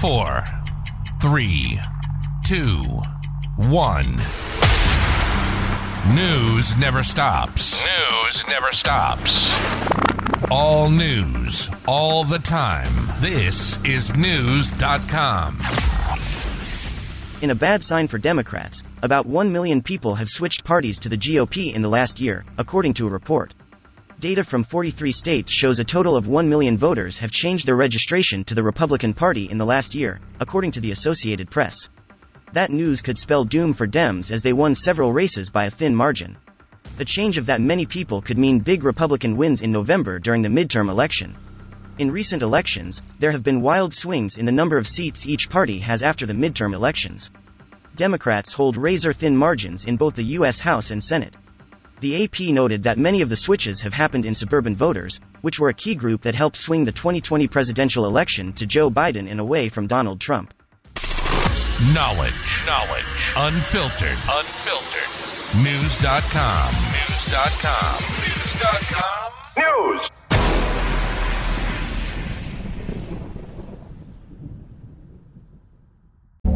four, three, two, one. News never stops. News never stops. All news, all the time. This is Knewz.com. In a bad sign for Democrats, about 1 million people have switched parties to the GOP in the last year, according to a report. Data from 43 states shows a total of 1 million voters have changed their registration to the Republican Party in the last year, according to the Associated Press. That news could spell doom for Dems as they won several races by a thin margin. The change of that many people could mean big Republican wins in November during the midterm election. In recent elections, there have been wild swings in the number of seats each party has after the midterm elections. Democrats hold razor thin margins in both the U.S. House and Senate. The AP noted that many of the switches have happened in suburban voters, which were a key group that helped swing the 2020 presidential election to Joe Biden and away from Donald Trump. Knowledge. Knowledge. Unfiltered. Unfiltered. Knewz.com. Knewz.com. Knewz.com. News.